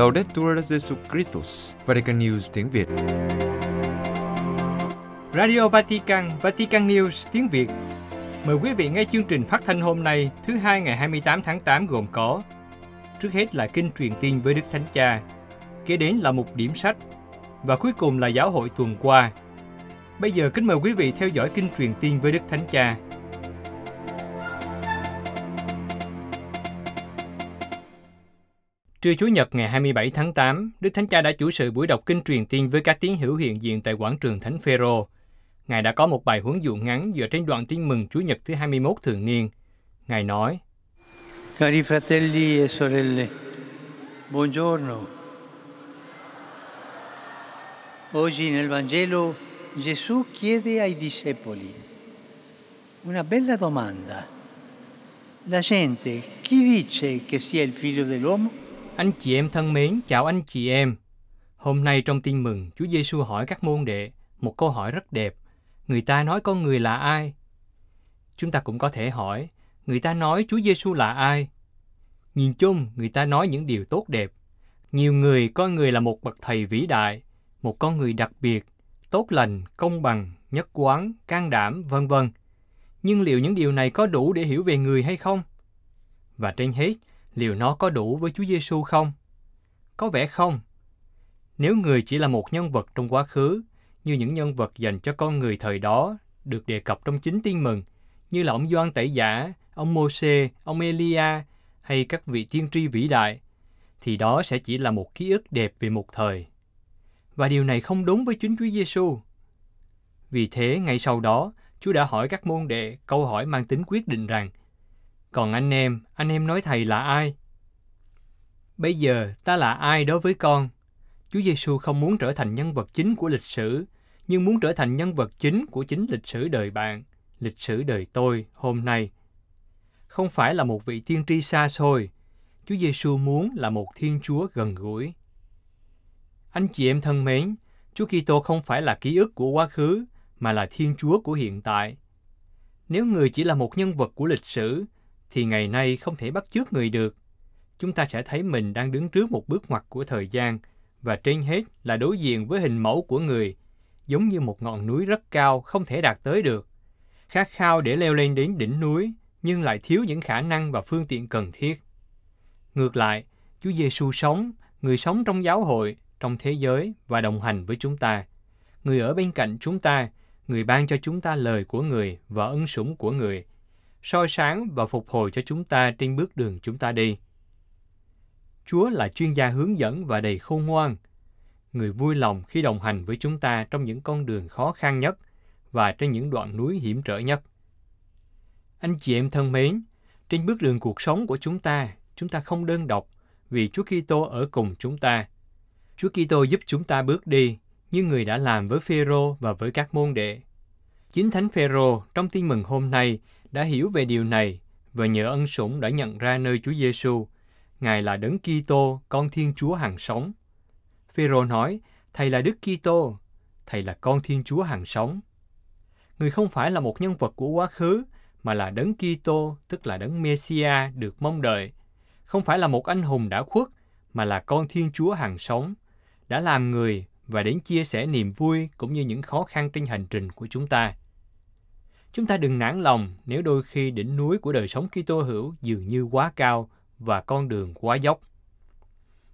Laudetur Jesu Christus, Vatican News tiếng Việt. Radio Vatican, Vatican News tiếng Việt. Mời quý vị nghe chương trình phát thanh hôm nay, thứ hai ngày 28 tháng 8 gồm có Trước hết là kinh truyền tin với Đức Thánh Cha, kế đến là một điểm sách và cuối cùng là giáo hội tuần qua. Bây giờ kính mời quý vị theo dõi kinh truyền tin với Đức Thánh Cha. Trưa Chủ nhật ngày 27 tháng 8, Đức Thánh Cha đã chủ sự buổi đọc kinh truyền tin với các tín hữu hiện diện tại quảng trường Thánh Phêrô. Ngài đã có một bài huấn dụ ngắn dựa trên đoạn tin mừng Chủ nhật thứ 21 thường niên. Ngài nói: Cari fratelli e sorelle, buongiorno. Oggi nel Vangelo Gesù chiede ai discepoli una bella domanda. La gente chi dice che sia il figlio dell'uomo? Anh chị em thân mến, chào anh chị em. Hôm nay trong tin mừng, Chúa Giêsu hỏi các môn đệ một câu hỏi rất đẹp. Người ta nói con người là ai? Chúng ta cũng có thể hỏi, người ta nói Chúa Giêsu là ai? Nhìn chung, người ta nói những điều tốt đẹp. Nhiều người coi người là một bậc thầy vĩ đại, một con người đặc biệt, tốt lành, công bằng, nhất quán, can đảm, vân vân. Nhưng liệu những điều này có đủ để hiểu về người hay không? Và trên hết, liệu nó có đủ với Chúa Giêsu không? Có vẻ không. Nếu người chỉ là một nhân vật trong quá khứ, như những nhân vật dành cho con người thời đó được đề cập trong chính tin mừng, như là ông Gioan Tẩy Giả, ông Môse, ông Elia hay các vị tiên tri vĩ đại, thì đó sẽ chỉ là một ký ức đẹp về một thời. Và điều này không đúng với chính Chúa Giêsu. Vì thế, ngay sau đó, Chúa đã hỏi các môn đệ câu hỏi mang tính quyết định rằng còn anh em, anh em nói thầy là ai? Bây giờ ta là ai đối với con? Chúa Giêsu không muốn trở thành nhân vật chính của lịch sử, nhưng muốn trở thành nhân vật chính của chính lịch sử đời bạn, lịch sử đời tôi hôm nay. Không phải là một vị tiên tri xa xôi, Chúa Giêsu muốn là một Thiên Chúa gần gũi. Anh chị em thân mến, Chúa Kitô không phải là ký ức của quá khứ, mà là Thiên Chúa của hiện tại. Nếu người chỉ là một nhân vật của lịch sử, thì ngày nay không thể bắt chước người được. Chúng ta sẽ thấy mình đang đứng trước một bước ngoặt của thời gian và trên hết là đối diện với hình mẫu của người, giống như một ngọn núi rất cao không thể đạt tới được. Khát khao để leo lên đến đỉnh núi, nhưng lại thiếu những khả năng và phương tiện cần thiết. Ngược lại, Chúa Giêsu sống, người sống trong giáo hội, trong thế giới và đồng hành với chúng ta. Người ở bên cạnh chúng ta, người ban cho chúng ta lời của người và ân sủng của người, soi sáng và phục hồi cho chúng ta trên bước đường chúng ta đi. Chúa là chuyên gia hướng dẫn và đầy khôn ngoan, người vui lòng khi đồng hành với chúng ta trong những con đường khó khăn nhất và trên những đoạn núi hiểm trở nhất. Anh chị em thân mến, trên bước đường cuộc sống của chúng ta, chúng ta không đơn độc vì Chúa Kitô ở cùng chúng ta. Chúa Kitô giúp chúng ta bước đi như người đã làm với Phêrô và với các môn đệ. Chính Thánh Phêrô trong tin mừng hôm nay đã hiểu về điều này và nhờ ân sủng đã nhận ra nơi Chúa Giêsu, Ngài là Đấng Kitô, con Thiên Chúa hàng sống. Phêrô nói, Thầy là Đức Kitô, Thầy là con Thiên Chúa hàng sống. Người không phải là một nhân vật của quá khứ, mà là Đấng Kitô, tức là Đấng Messia được mong đợi. Không phải là một anh hùng đã khuất, mà là con Thiên Chúa hàng sống, đã làm người và đến chia sẻ niềm vui cũng như những khó khăn trên hành trình của chúng ta. Chúng ta đừng nản lòng nếu đôi khi đỉnh núi của đời sống Kitô hữu dường như quá cao và con đường quá dốc.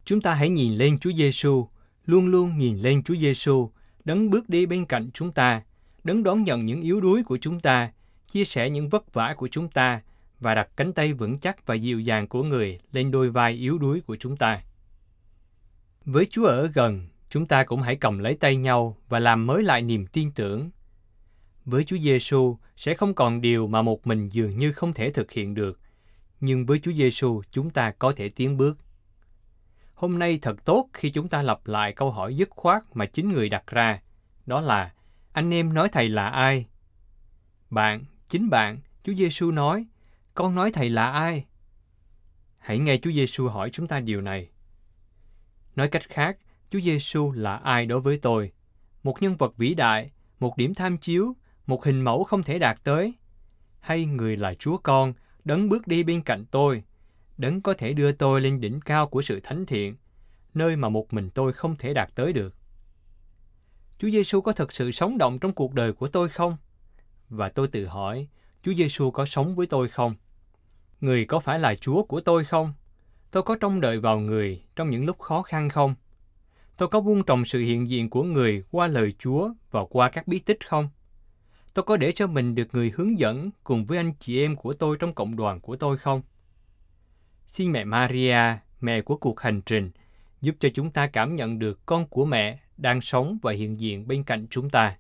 Chúng ta hãy nhìn lên Chúa Giêsu, luôn luôn nhìn lên Chúa Giêsu, đấng bước đi bên cạnh chúng ta, đấng đón nhận những yếu đuối của chúng ta, chia sẻ những vất vả của chúng ta và đặt cánh tay vững chắc và dịu dàng của người lên đôi vai yếu đuối của chúng ta. Với Chúa ở gần, chúng ta cũng hãy cầm lấy tay nhau và làm mới lại niềm tin tưởng. Với Chúa Giêsu sẽ không còn điều mà một mình dường như không thể thực hiện được, nhưng với Chúa Giêsu chúng ta có thể tiến bước. Hôm nay thật tốt khi chúng ta lặp lại câu hỏi dứt khoát mà chính người đặt ra, đó là anh em nói thầy là ai? Bạn, chính bạn, Chúa Giêsu nói, con nói thầy là ai? Hãy nghe Chúa Giêsu hỏi chúng ta điều này. Nói cách khác, Chúa Giêsu là ai đối với tôi? Một nhân vật vĩ đại, một điểm tham chiếu, một hình mẫu không thể đạt tới? Hay người là Chúa Con, đấng bước đi bên cạnh tôi, đấng có thể đưa tôi lên đỉnh cao của sự thánh thiện, nơi mà một mình tôi không thể đạt tới được. Chúa Giêsu có thực sự sống động trong cuộc đời của tôi không? Và tôi tự hỏi, Chúa Giêsu có sống với tôi không? Người có phải là Chúa của tôi không? Tôi có trông đợi vào người trong những lúc khó khăn không? Tôi có buông trồng sự hiện diện của người qua lời Chúa và qua các bí tích không? Tôi có để cho mình được người hướng dẫn cùng với anh chị em của tôi trong cộng đoàn của tôi không? Xin mẹ Maria, mẹ của cuộc hành trình, giúp cho chúng ta cảm nhận được con của mẹ đang sống và hiện diện bên cạnh chúng ta.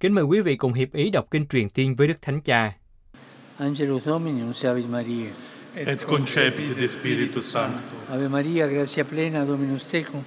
Kính mời quý vị cùng hiệp ý đọc kinh truyền tiên với Đức Thánh Cha. Angelus Domini, nunziavit Maria. et concepit de Spiritu Sancto. Ave Maria, gratia plena, Dominus tecum,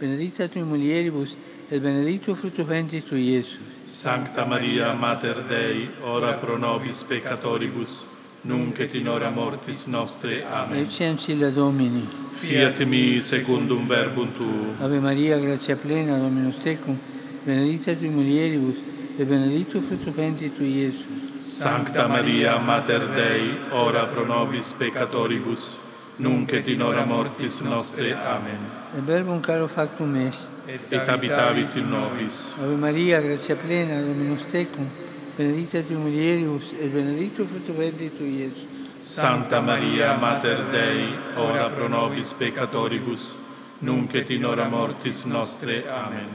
benedicta tui mulieribus, et benedictus fructus ventris tui, Iesus. Sancta Maria, Mater Dei, ora pro nobis peccatoribus, nunc et in hora mortis nostre. Amen. Ecce Silla Domini. Fiat mi secundum verbum tuum. Ave Maria, gratia plena, Dominus tecum, benedicta tui mulieribus, et benedictus fructus ventris tui, Iesus. Sancta Maria, Mater Dei, ora pro nobis peccatoribus, nunc et in hora mortis nostre. Amen. Et verbum caro factum est. Et habitavit in nobis. Ave Maria, gratia plena, Dominus tecum, benedicta tui mulieribus, et benedictus fructus ventris tui, Iesus. Santa Maria, Mater Dei, ora pro nobis peccatoribus, nunc et in hora mortis nostre. Amen.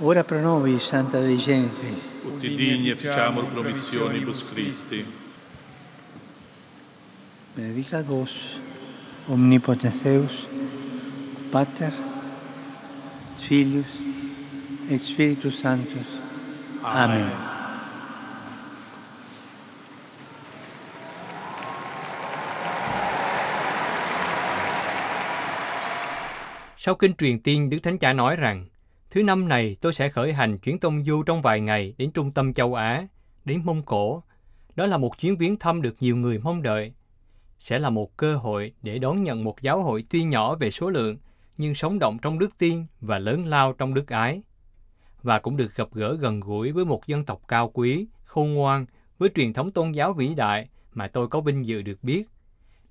Ora pro nobis, Santa Dei Genitris. Ut digni efficiamur promissionibus Christi. Benedicat vos, omnipotens Deus, Pater, Filius, et Spiritus Sanctus. Amen. Sau kinh truyền tiên, Đức Thánh Cha nói rằng, thứ năm này tôi sẽ khởi hành chuyến tông du trong vài ngày đến trung tâm châu Á, đến Mông Cổ. Đó là một chuyến viếng thăm được nhiều người mong đợi. Sẽ là một cơ hội để đón nhận một giáo hội tuy nhỏ về số lượng, nhưng sống động trong đức tin và lớn lao trong đức ái. Và cũng được gặp gỡ gần gũi với một dân tộc cao quý, khôn ngoan, với truyền thống tôn giáo vĩ đại mà tôi có vinh dự được biết,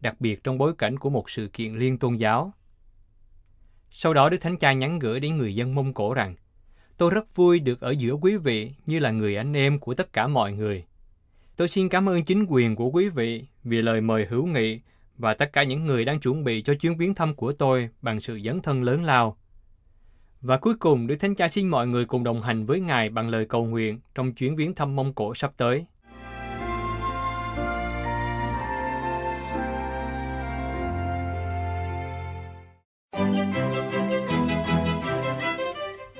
đặc biệt trong bối cảnh của một sự kiện liên tôn giáo. Sau đó Đức Thánh Cha nhắn gửi đến người dân Mông Cổ rằng, tôi rất vui được ở giữa quý vị như là người anh em của tất cả mọi người. Tôi xin cảm ơn chính quyền của quý vị vì lời mời hữu nghị và tất cả những người đang chuẩn bị cho chuyến viếng thăm của tôi bằng sự dấn thân lớn lao. Và cuối cùng, Đức Thánh Cha xin mọi người cùng đồng hành với Ngài bằng lời cầu nguyện trong chuyến viếng thăm Mông Cổ sắp tới.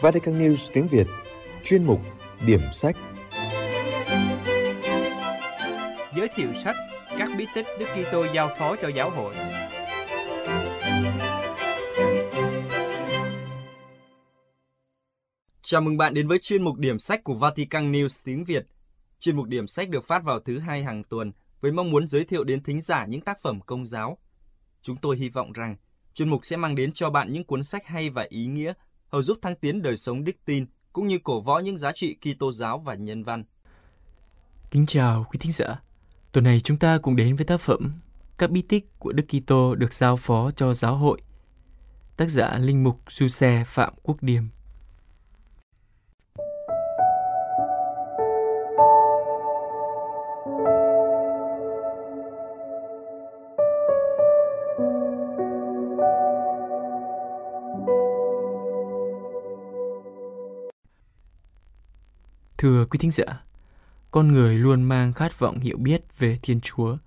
Vatican News tiếng Việt Chuyên mục Điểm sách Giới thiệu sách Các bí tích Đức Kitô giao phó cho giáo hội. Chào mừng bạn đến với chuyên mục điểm sách của Vatican News tiếng Việt. Chuyên mục điểm sách được phát vào thứ hai hàng tuần với mong muốn giới thiệu đến thính giả những tác phẩm công giáo. Chúng tôi hy vọng rằng chuyên mục sẽ mang đến cho bạn những cuốn sách hay và ý nghĩa, hầu giúp thăng tiến đời sống đức tin cũng như cổ võ những giá trị Kitô giáo và nhân văn. Kính chào quý thính giả. Tuần này chúng ta cùng đến với tác phẩm Các bí tích của Đức Kitô được giao phó cho giáo hội. Tác giả Linh mục Du Xe Phạm Quốc Điềm. Thưa quý thính giả, con người luôn mang khát vọng hiểu biết về Thiên Chúa,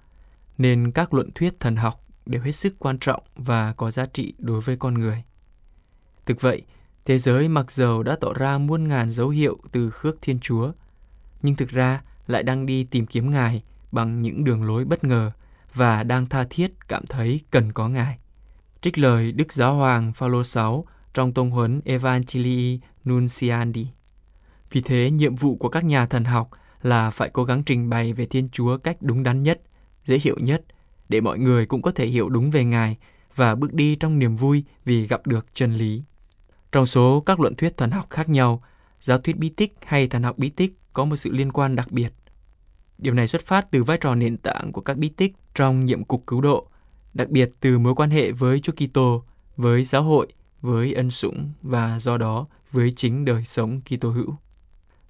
nên các luận thuyết thần học đều hết sức quan trọng và có giá trị đối với con người. Thực vậy, thế giới mặc dầu đã tỏ ra muôn ngàn dấu hiệu từ khước Thiên Chúa, nhưng thực ra lại đang đi tìm kiếm Ngài bằng những đường lối bất ngờ và đang tha thiết cảm thấy cần có Ngài. Trích lời Đức Giáo Hoàng Phaolô sáu trong tông huấn Evangelii Nunciandi. Vì thế, nhiệm vụ của các nhà thần học là phải cố gắng trình bày về Thiên Chúa cách đúng đắn nhất, dễ hiểu nhất, để mọi người cũng có thể hiểu đúng về Ngài và bước đi trong niềm vui vì gặp được chân lý. Trong số các luận thuyết thần học khác nhau, giáo thuyết bí tích hay thần học bí tích có một sự liên quan đặc biệt. Điều này xuất phát từ vai trò nền tảng của các bí tích trong nhiệm cục cứu độ, đặc biệt từ mối quan hệ với Chúa Kitô với giáo hội, với ân sủng và do đó với chính đời sống Kitô hữu.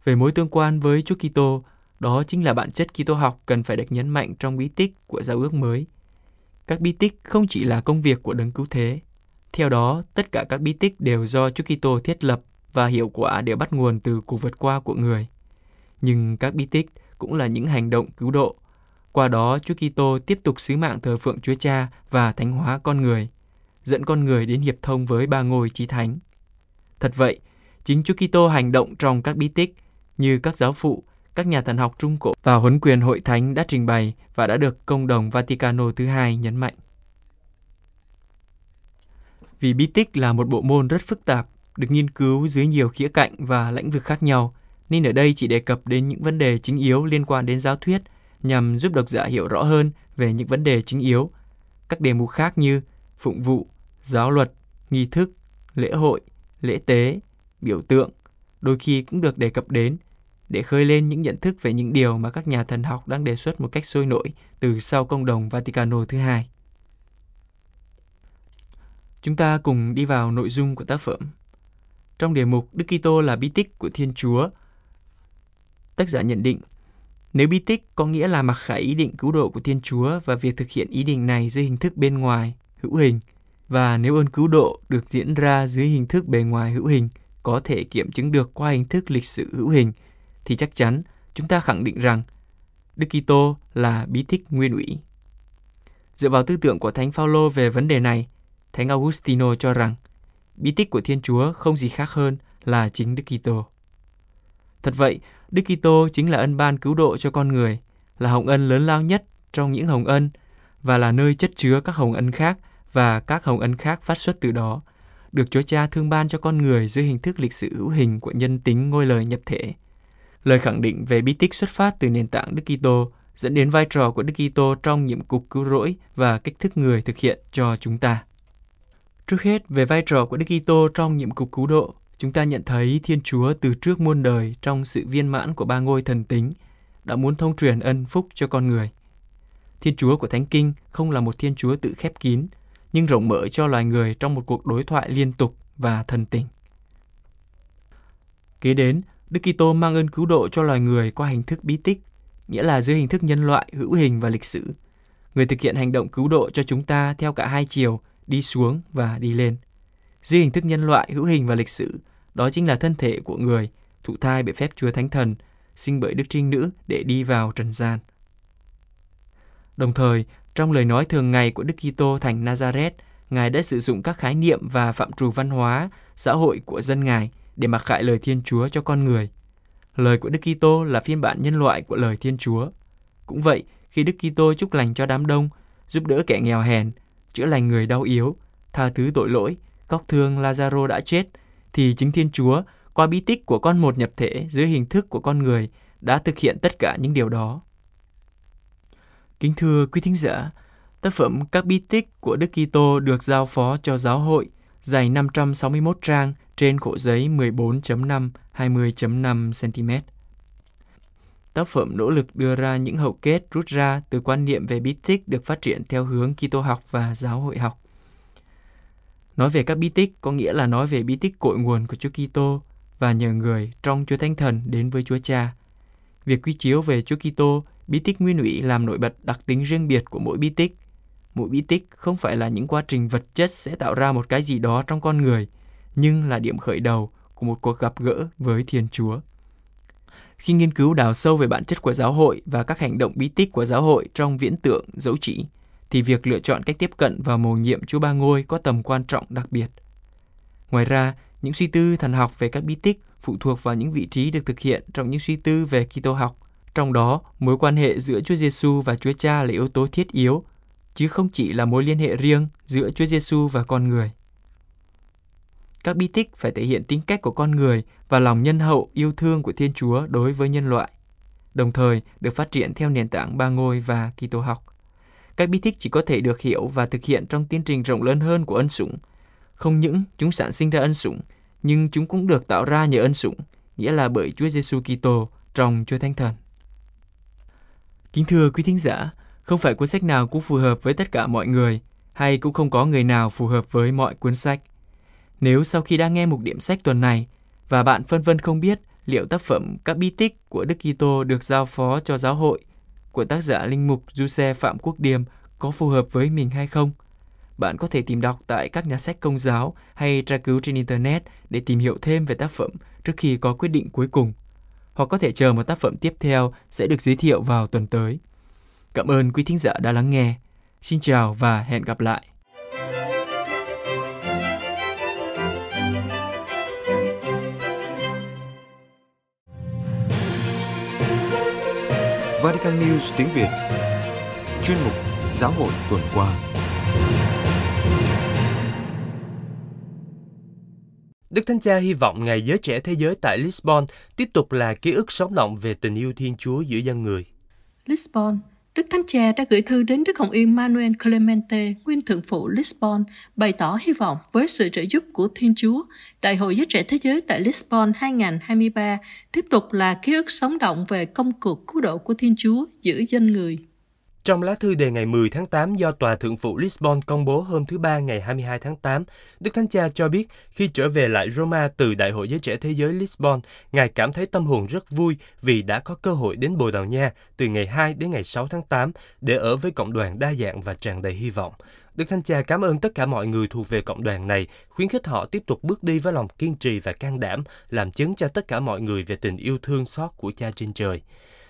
Về mối tương quan với Chúa Kitô, đó chính là bản chất Kitô học cần phải được nhấn mạnh trong bí tích của giao ước mới. Các bí tích không chỉ là công việc của đấng cứu thế. Theo đó, tất cả các bí tích đều do Chúa Kitô thiết lập và hiệu quả đều bắt nguồn từ cuộc vượt qua của người. Nhưng các bí tích cũng là những hành động cứu độ. Qua đó, Chúa Kitô tiếp tục sứ mạng thờ phượng Chúa Cha và thánh hóa con người, dẫn con người đến hiệp thông với ba ngôi chí thánh. Thật vậy, chính Chúa Kitô hành động trong các bí tích như các giáo phụ, các nhà thần học trung cổ và huấn quyền hội thánh đã trình bày và đã được công đồng Vaticano thứ hai nhấn mạnh. Vì bí tích là một bộ môn rất phức tạp, được nghiên cứu dưới nhiều khía cạnh và lĩnh vực khác nhau, nên ở đây chỉ đề cập đến những vấn đề chính yếu liên quan đến giáo thuyết nhằm giúp độc giả hiểu rõ hơn về những vấn đề chính yếu. Các đề mục khác như phụng vụ, giáo luật, nghi thức, lễ hội, lễ tế, biểu tượng, đôi khi cũng được đề cập đến để khơi lên những nhận thức về những điều mà các nhà thần học đang đề xuất một cách sôi nổi từ sau công đồng Vaticano thứ hai. Chúng ta cùng đi vào nội dung của tác phẩm. Trong đề mục Đức Kitô là bí tích của Thiên Chúa, tác giả nhận định nếu bí tích có nghĩa là mặc khải ý định cứu độ của Thiên Chúa và việc thực hiện ý định này dưới hình thức bên ngoài, hữu hình, và nếu ơn cứu độ được diễn ra dưới hình thức bề ngoài hữu hình, có thể kiểm chứng được qua hình thức lịch sử hữu hình, thì chắc chắn chúng ta khẳng định rằng Đức Kitô là bí tích nguyên ủy. Dựa vào tư tưởng của Thánh Phaolô về vấn đề này, Thánh Augustino cho rằng bí tích của Thiên Chúa không gì khác hơn là chính Đức Kitô. Thật vậy, Đức Kitô chính là ân ban cứu độ cho con người, là hồng ân lớn lao nhất trong những hồng ân và là nơi chất chứa các hồng ân khác và các hồng ân khác phát xuất từ đó, được Chúa Cha thương ban cho con người dưới hình thức lịch sử hữu hình của nhân tính ngôi lời nhập thể. Lời khẳng định về bí tích xuất phát từ nền tảng Đức Kitô dẫn đến vai trò của Đức Kitô trong nhiệm cục cứu rỗi và cách thức người thực hiện cho chúng ta. Trước hết, về vai trò của Đức Kitô trong nhiệm cục cứu độ, chúng ta nhận thấy Thiên Chúa từ trước muôn đời trong sự viên mãn của ba ngôi thần tính đã muốn thông truyền ân phúc cho con người. Thiên Chúa của Thánh Kinh không là một Thiên Chúa tự khép kín, nhưng rộng mở cho loài người trong một cuộc đối thoại liên tục và thần tình. Kế đến, Đức Kitô mang ơn cứu độ cho loài người qua hình thức bí tích, nghĩa là dưới hình thức nhân loại, hữu hình và lịch sử. Người thực hiện hành động cứu độ cho chúng ta theo cả hai chiều, đi xuống và đi lên. Dưới hình thức nhân loại, hữu hình và lịch sử, đó chính là thân thể của người, thụ thai bởi phép Chúa Thánh Thần, sinh bởi Đức Trinh Nữ để đi vào trần gian. Đồng thời, trong lời nói thường ngày của Đức Kitô thành Nazareth, Ngài đã sử dụng các khái niệm và phạm trù văn hóa, xã hội của dân Ngài để mặc khải lời Thiên Chúa cho con người. Lời của Đức Kitô là phiên bản nhân loại của lời Thiên Chúa. Cũng vậy, khi Đức Kitô chúc lành cho đám đông, giúp đỡ kẻ nghèo hèn, chữa lành người đau yếu, tha thứ tội lỗi, góc thương Lazaro đã chết, thì chính Thiên Chúa qua bí tích của con một nhập thể dưới hình thức của con người đã thực hiện tất cả những điều đó. Kính thưa quý thính giả, tác phẩm Các bí tích của Đức Kitô được giao phó cho giáo hội dày 561 trang trên khổ giấy 14.5 20.5 cm. Tác phẩm nỗ lực đưa ra những hậu kết rút ra từ quan niệm về bí tích được phát triển theo hướng Kitô học và giáo hội học. Nói về các bí tích có nghĩa là nói về bí tích cội nguồn của Chúa Kitô và nhờ người trong Chúa Thánh Thần đến với Chúa Cha. Việc quy chiếu về Chúa Kitô, bí tích nguyên ủy làm nổi bật đặc tính riêng biệt của mỗi bí tích. Mỗi bí tích không phải là những quá trình vật chất sẽ tạo ra một cái gì đó trong con người, nhưng là điểm khởi đầu của một cuộc gặp gỡ với Thiên Chúa. Khi nghiên cứu đào sâu về bản chất của giáo hội và các hành động bí tích của giáo hội trong viễn tượng dấu chỉ, thì việc lựa chọn cách tiếp cận và mầu nhiệm Chúa Ba Ngôi có tầm quan trọng đặc biệt. Ngoài ra, những suy tư thần học về các bí tích phụ thuộc vào những vị trí được thực hiện trong những suy tư về Kitô học. Trong đó, mối quan hệ giữa Chúa Giêsu và Chúa Cha là yếu tố thiết yếu, chứ không chỉ là mối liên hệ riêng giữa Chúa Giêsu và con người. Các bi tích phải thể hiện tính cách của con người và lòng nhân hậu yêu thương của Thiên Chúa đối với nhân loại, đồng thời được phát triển theo nền tảng ba ngôi và Kitô học. Các bi tích chỉ có thể được hiểu và thực hiện trong tiến trình rộng lớn hơn của ân sủng. Không những chúng sản sinh ra ân sủng, nhưng chúng cũng được tạo ra nhờ ân sủng, nghĩa là bởi Chúa Giêsu Kitô trong Chúa Thánh Thần. Kính thưa quý thính giả, không phải cuốn sách nào cũng phù hợp với tất cả mọi người hay cũng không có người nào phù hợp với mọi cuốn sách. Nếu sau khi đã nghe mục điểm sách tuần này và bạn phân vân không biết liệu tác phẩm Các bi tích của Đức Kitô được giao phó cho giáo hội của tác giả linh mục Giuse Phạm Quốc Điềm có phù hợp với mình hay không, bạn có thể tìm đọc tại các nhà sách công giáo hay tra cứu trên Internet để tìm hiểu thêm về tác phẩm trước khi có quyết định cuối cùng. Hoặc có thể chờ một tác phẩm tiếp theo sẽ được giới thiệu vào tuần tới. Cảm ơn quý thính giả đã lắng nghe. Xin chào và hẹn gặp lại. Vatican News tiếng Việt Chuyên mục Giáo hội tuần qua Đức Thánh Cha hy vọng Ngày Giới Trẻ Thế Giới tại Lisbon tiếp tục là ký ức sống động về tình yêu Thiên Chúa giữa dân người. Lisbon, Đức Thánh Cha đã gửi thư đến Đức Hồng Y Manuel Clemente, nguyên thượng phụ Lisbon, bày tỏ hy vọng với sự trợ giúp của Thiên Chúa, Đại hội Giới Trẻ Thế Giới tại Lisbon 2023 tiếp tục là ký ức sống động về công cuộc cứu độ của Thiên Chúa giữa dân người. Trong lá thư đề ngày 10 tháng 8 do Tòa Thượng phụ Lisbon công bố hôm thứ Ba ngày 22 tháng 8, Đức Thánh Cha cho biết khi trở về lại Roma từ Đại hội Giới Trẻ Thế giới Lisbon, Ngài cảm thấy tâm hồn rất vui vì đã có cơ hội đến Bồ Đào Nha từ ngày 2 đến ngày 6 tháng 8 để ở với cộng đoàn đa dạng và tràn đầy hy vọng. Đức Thánh Cha cảm ơn tất cả mọi người thuộc về cộng đoàn này, khuyến khích họ tiếp tục bước đi với lòng kiên trì và can đảm, làm chứng cho tất cả mọi người về tình yêu thương xót của Cha trên trời.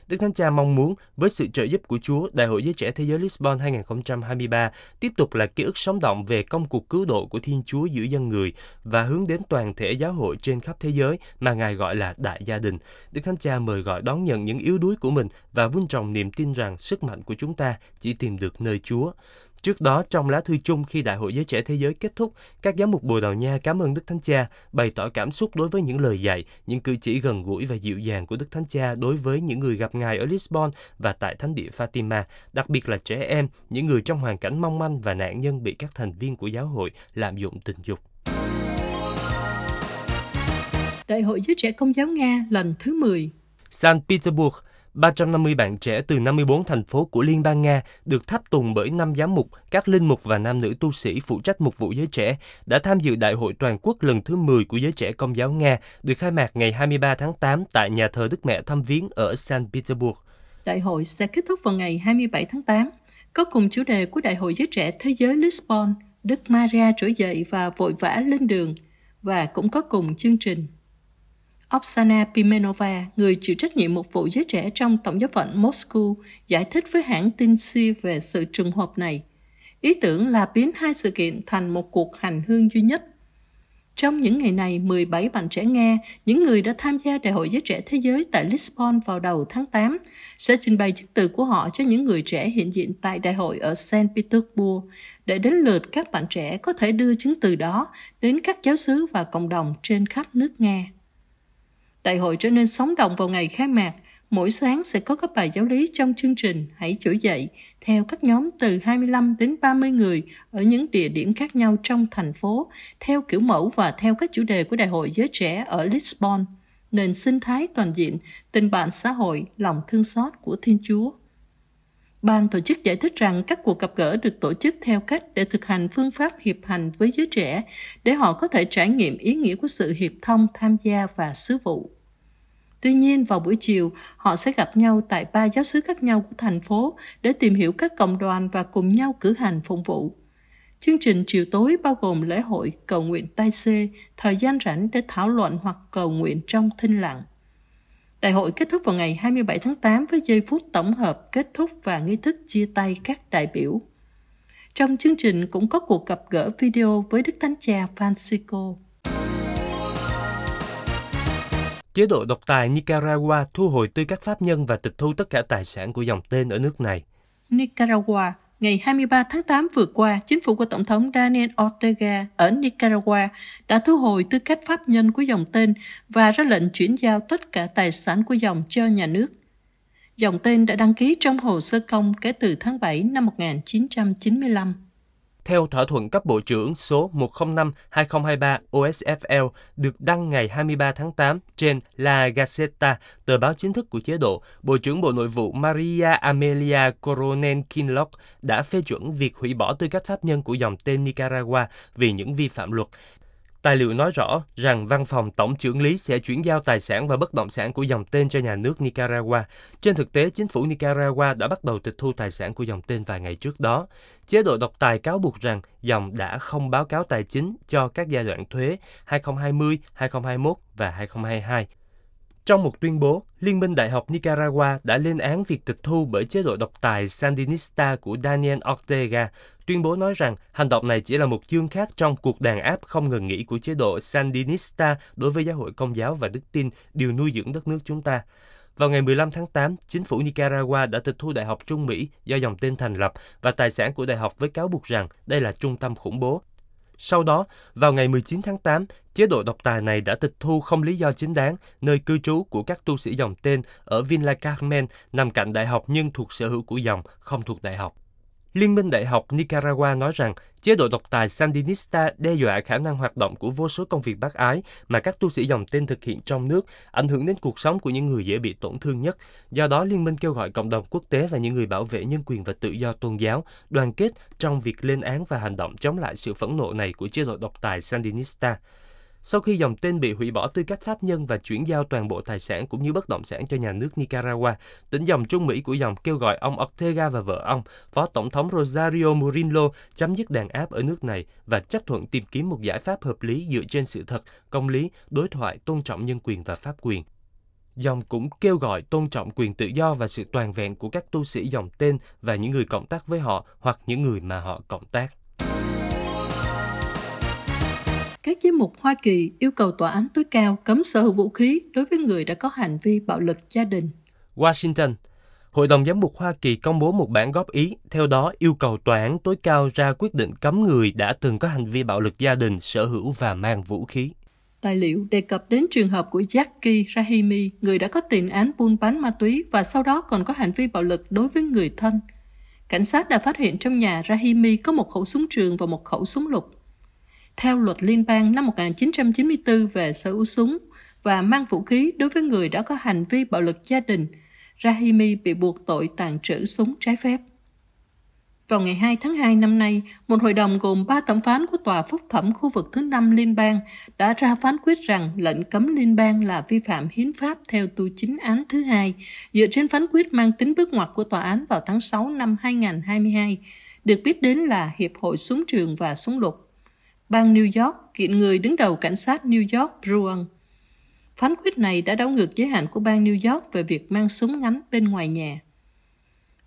Đức Thánh Cha mong muốn với sự trợ giúp của Chúa, Đại hội Giới Trẻ Thế giới Lisbon 2023 tiếp tục là ký ức sống động về công cuộc cứu độ của Thiên Chúa giữa dân người và hướng đến toàn thể giáo hội trên khắp thế giới mà Ngài gọi là đại gia đình. Đức Thánh Cha mời gọi đón nhận những yếu đuối của mình và vun trồng niềm tin rằng sức mạnh của chúng ta chỉ tìm được nơi Chúa. Trước đó, trong lá thư chung khi Đại hội Giới Trẻ Thế Giới kết thúc, các giám mục Bồ Đào Nha cảm ơn Đức Thánh Cha, bày tỏ cảm xúc đối với những lời dạy, những cử chỉ gần gũi và dịu dàng của Đức Thánh Cha đối với những người gặp Ngài ở Lisbon và tại Thánh địa Fatima, đặc biệt là trẻ em, những người trong hoàn cảnh mong manh và nạn nhân bị các thành viên của giáo hội lạm dụng tình dục. Đại hội Giới Trẻ Công giáo Nga lần thứ 10 San Petersburg, 350 bạn trẻ từ 54 thành phố của Liên bang Nga được tháp tùng bởi năm giám mục, các linh mục và nam nữ tu sĩ phụ trách mục vụ giới trẻ đã tham dự Đại hội toàn quốc lần thứ 10 của giới trẻ công giáo Nga được khai mạc ngày 23 tháng 8 tại nhà thờ Đức Mẹ Thăm Viếng ở St. Petersburg. Đại hội sẽ kết thúc vào ngày 27 tháng 8, có cùng chủ đề của Đại hội Giới Trẻ Thế giới Lisbon, Đức Maria trỗi dậy và vội vã lên đường, và cũng có cùng chương trình Oksana Pimenova, người chịu trách nhiệm một vụ giới trẻ trong Tổng giáo phận Moscow, giải thích với hãng tin Si về sự trùng hợp này. Ý tưởng là biến hai sự kiện thành một cuộc hành hương duy nhất. Trong những ngày này, 17 bạn trẻ Nga, những người đã tham gia Đại hội Giới Trẻ Thế Giới tại Lisbon vào đầu tháng 8, sẽ trình bày chứng từ của họ cho những người trẻ hiện diện tại đại hội ở St. Petersburg, để đến lượt các bạn trẻ có thể đưa chứng từ đó đến các giáo sứ và cộng đồng trên khắp nước Nga. Đại hội trở nên sống động vào ngày khai mạc. Mỗi sáng sẽ có các bài giáo lý trong chương trình Hãy Chủ dậy theo các nhóm từ 25 đến 30 người ở những địa điểm khác nhau trong thành phố, theo kiểu mẫu và theo các chủ đề của Đại hội Giới Trẻ ở Lisbon, nền sinh thái toàn diện, tình bạn xã hội, lòng thương xót của Thiên Chúa. Ban tổ chức giải thích rằng các cuộc gặp gỡ được tổ chức theo cách để thực hành phương pháp hiệp hành với giới trẻ để họ có thể trải nghiệm ý nghĩa của sự hiệp thông, tham gia và sứ vụ. Tuy nhiên, vào buổi chiều, họ sẽ gặp nhau tại ba giáo sứ khác nhau của thành phố để tìm hiểu các cộng đoàn và cùng nhau cử hành phụng vụ. Chương trình chiều tối bao gồm lễ hội cầu nguyện tai xê, thời gian rảnh để thảo luận hoặc cầu nguyện trong thinh lặng. Đại hội kết thúc vào ngày 27 tháng 8 với giây phút tổng hợp kết thúc và nghi thức chia tay các đại biểu. Trong chương trình cũng có cuộc gặp gỡ video với Đức Thánh Cha Francisco. Chế độ độc tài Nicaragua thu hồi tư cách pháp nhân và tịch thu tất cả tài sản của dòng tên ở nước này. Nicaragua Ngày 23 tháng 8 vừa qua, chính phủ của Tổng thống Daniel Ortega ở Nicaragua đã thu hồi tư cách pháp nhân của dòng tên và ra lệnh chuyển giao tất cả tài sản của dòng cho nhà nước. Dòng tên đã đăng ký trong hồ sơ công kể từ tháng 7 năm 1995 theo thỏa thuận cấp bộ trưởng số 105-2023 OSFL được đăng ngày 23 tháng 8 trên La Gazzetta, tờ báo chính thức của chế độ, Bộ trưởng Bộ Nội vụ Maria Amelia Coronel Kinloch đã phê chuẩn việc hủy bỏ tư cách pháp nhân của dòng tên Nicaragua vì những vi phạm luật. Tài liệu nói rõ rằng văn phòng tổng trưởng lý sẽ chuyển giao tài sản và bất động sản của dòng tên cho nhà nước Nicaragua. Trên thực tế, chính phủ Nicaragua đã bắt đầu tịch thu tài sản của dòng tên vài ngày trước đó. Chế độ độc tài cáo buộc rằng dòng đã không báo cáo tài chính cho các giai đoạn thuế 2020, 2021 và 2022. Trong một tuyên bố, Liên minh Đại học Nicaragua đã lên án việc tịch thu bởi chế độ độc tài Sandinista của Daniel Ortega, tuyên bố nói rằng hành động này chỉ là một chương khác trong cuộc đàn áp không ngừng nghỉ của chế độ Sandinista đối với giáo hội công giáo và đức tin điều nuôi dưỡng đất nước chúng ta. Vào ngày 15 tháng 8, chính phủ Nicaragua đã tịch thu Đại học Trung Mỹ do dòng tên thành lập và tài sản của đại học với cáo buộc rằng đây là trung tâm khủng bố. Sau đó, vào ngày 19 tháng 8, chế độ độc tài này đã tịch thu không lý do chính đáng nơi cư trú của các tu sĩ dòng tên ở Villa Carmen nằm cạnh đại học nhưng thuộc sở hữu của dòng, không thuộc đại học. Liên minh Đại học Nicaragua nói rằng chế độ độc tài Sandinista đe dọa khả năng hoạt động của vô số công việc bác ái mà các tu sĩ dòng tên thực hiện trong nước, ảnh hưởng đến cuộc sống của những người dễ bị tổn thương nhất. Do đó, Liên minh kêu gọi cộng đồng quốc tế và những người bảo vệ nhân quyền và tự do tôn giáo đoàn kết trong việc lên án và hành động chống lại sự phẫn nộ này của chế độ độc tài Sandinista. Sau khi dòng tên bị hủy bỏ tư cách pháp nhân và chuyển giao toàn bộ tài sản cũng như bất động sản cho nhà nước Nicaragua, tỉnh dòng Trung Mỹ của dòng kêu gọi ông Ortega và vợ ông, Phó Tổng thống Rosario Murillo, chấm dứt đàn áp ở nước này và chấp thuận tìm kiếm một giải pháp hợp lý dựa trên sự thật, công lý, đối thoại, tôn trọng nhân quyền và pháp quyền. Dòng cũng kêu gọi tôn trọng quyền tự do và sự toàn vẹn của các tu sĩ dòng tên và những người cộng tác với họ hoặc những người mà họ cộng tác. Các giám mục Hoa Kỳ yêu cầu tòa án tối cao cấm sở hữu vũ khí đối với người đã có hành vi bạo lực gia đình. Washington Hội đồng giám mục Hoa Kỳ công bố một bản góp ý, theo đó yêu cầu tòa án tối cao ra quyết định cấm người đã từng có hành vi bạo lực gia đình sở hữu và mang vũ khí. Tài liệu đề cập đến trường hợp của Jackie Rahimi, người đã có tiền án buôn bán ma túy và sau đó còn có hành vi bạo lực đối với người thân. Cảnh sát đã phát hiện trong nhà Rahimi có một khẩu súng trường và một khẩu súng lục theo luật liên bang năm 1994 về sở hữu súng và mang vũ khí đối với người đã có hành vi bạo lực gia đình, Rahimi bị buộc tội tàn trữ súng trái phép. Vào ngày 2 tháng 2 năm nay, một hội đồng gồm 3 thẩm phán của Tòa Phúc thẩm khu vực thứ 5 liên bang đã ra phán quyết rằng lệnh cấm liên bang là vi phạm hiến pháp theo tu chính án thứ hai, dựa trên phán quyết mang tính bước ngoặt của tòa án vào tháng 6 năm 2022, được biết đến là Hiệp hội Súng trường và Súng lục bang New York kiện người đứng đầu cảnh sát New York Bruin. Phán quyết này đã đảo ngược giới hạn của bang New York về việc mang súng ngắn bên ngoài nhà.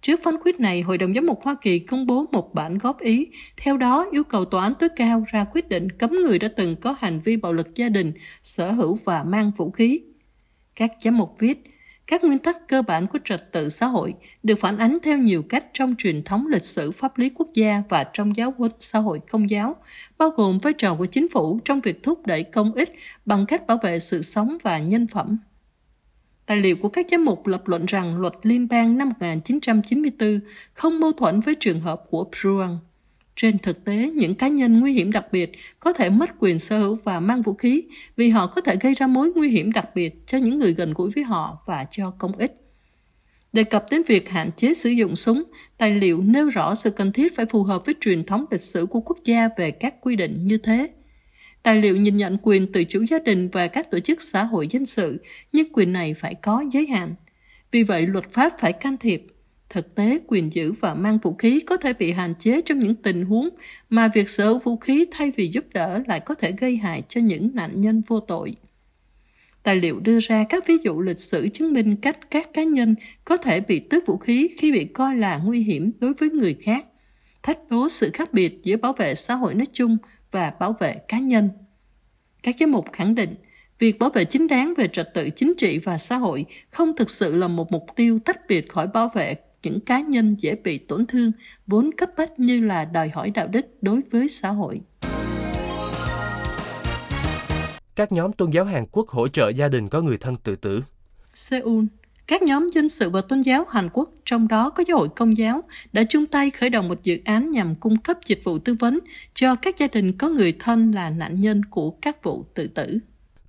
Trước phán quyết này, Hội đồng Giám mục Hoa Kỳ công bố một bản góp ý, theo đó yêu cầu tòa án tối cao ra quyết định cấm người đã từng có hành vi bạo lực gia đình, sở hữu và mang vũ khí. Các giám mục viết, các nguyên tắc cơ bản của trật tự xã hội được phản ánh theo nhiều cách trong truyền thống lịch sử pháp lý quốc gia và trong giáo huấn xã hội công giáo, bao gồm vai trò của chính phủ trong việc thúc đẩy công ích bằng cách bảo vệ sự sống và nhân phẩm. Tài liệu của các giám mục lập luận rằng luật liên bang năm 1994 không mâu thuẫn với trường hợp của Bruan. Trên thực tế, những cá nhân nguy hiểm đặc biệt có thể mất quyền sở hữu và mang vũ khí vì họ có thể gây ra mối nguy hiểm đặc biệt cho những người gần gũi với họ và cho công ích. Đề cập đến việc hạn chế sử dụng súng, tài liệu nêu rõ sự cần thiết phải phù hợp với truyền thống lịch sử của quốc gia về các quy định như thế. Tài liệu nhìn nhận quyền tự chủ gia đình và các tổ chức xã hội dân sự, nhưng quyền này phải có giới hạn. Vì vậy, luật pháp phải can thiệp Thực tế, quyền giữ và mang vũ khí có thể bị hạn chế trong những tình huống mà việc sở hữu vũ khí thay vì giúp đỡ lại có thể gây hại cho những nạn nhân vô tội. Tài liệu đưa ra các ví dụ lịch sử chứng minh cách các cá nhân có thể bị tước vũ khí khi bị coi là nguy hiểm đối với người khác, thách đố sự khác biệt giữa bảo vệ xã hội nói chung và bảo vệ cá nhân. Các giám mục khẳng định, việc bảo vệ chính đáng về trật tự chính trị và xã hội không thực sự là một mục tiêu tách biệt khỏi bảo vệ những cá nhân dễ bị tổn thương vốn cấp bách như là đòi hỏi đạo đức đối với xã hội. Các nhóm tôn giáo Hàn Quốc hỗ trợ gia đình có người thân tự tử. Seoul các nhóm dân sự và tôn giáo Hàn Quốc trong đó có giáo hội công giáo, đã chung tay khởi động một dự án nhằm cung cấp dịch vụ tư vấn cho các gia đình có người thân là nạn nhân của các vụ tự tử.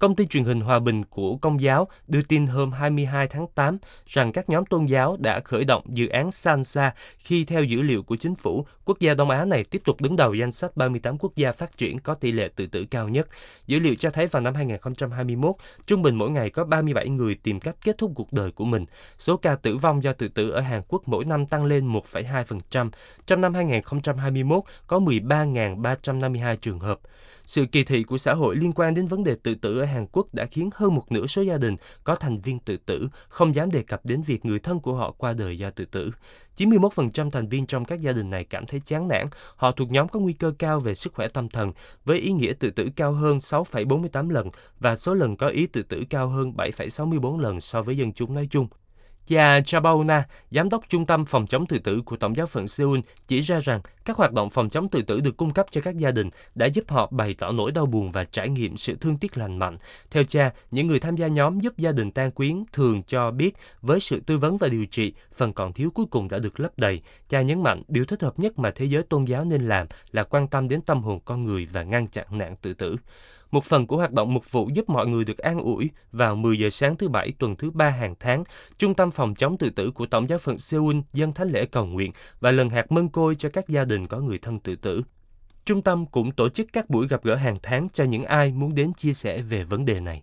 Công ty truyền hình Hòa Bình của Công giáo đưa tin hôm 22 tháng 8 rằng các nhóm tôn giáo đã khởi động dự án Sansa khi theo dữ liệu của chính phủ, quốc gia Đông Á này tiếp tục đứng đầu danh sách 38 quốc gia phát triển có tỷ lệ tự tử cao nhất. Dữ liệu cho thấy vào năm 2021, trung bình mỗi ngày có 37 người tìm cách kết thúc cuộc đời của mình. Số ca tử vong do tự tử ở Hàn Quốc mỗi năm tăng lên 1,2%. Trong năm 2021, có 13.352 trường hợp. Sự kỳ thị của xã hội liên quan đến vấn đề tự tử ở Hàn Quốc đã khiến hơn một nửa số gia đình có thành viên tự tử không dám đề cập đến việc người thân của họ qua đời do tự tử. 91% thành viên trong các gia đình này cảm thấy chán nản, họ thuộc nhóm có nguy cơ cao về sức khỏe tâm thần, với ý nghĩa tự tử cao hơn 6,48 lần và số lần có ý tự tử cao hơn 7,64 lần so với dân chúng nói chung. Cha Chabauna, giám đốc trung tâm phòng chống tự tử của Tổng giáo phận Seoul, chỉ ra rằng các hoạt động phòng chống tự tử được cung cấp cho các gia đình đã giúp họ bày tỏ nỗi đau buồn và trải nghiệm sự thương tiếc lành mạnh. Theo cha, những người tham gia nhóm giúp gia đình tan quyến thường cho biết với sự tư vấn và điều trị, phần còn thiếu cuối cùng đã được lấp đầy. Cha nhấn mạnh điều thích hợp nhất mà thế giới tôn giáo nên làm là quan tâm đến tâm hồn con người và ngăn chặn nạn tự tử. Một phần của hoạt động mục vụ giúp mọi người được an ủi vào 10 giờ sáng thứ Bảy tuần thứ ba hàng tháng, Trung tâm phòng chống tự tử của Tổng giáo phận Seoul dân thánh lễ cầu nguyện và lần hạt mân côi cho các gia đình có người thân tự tử. Trung tâm cũng tổ chức các buổi gặp gỡ hàng tháng cho những ai muốn đến chia sẻ về vấn đề này.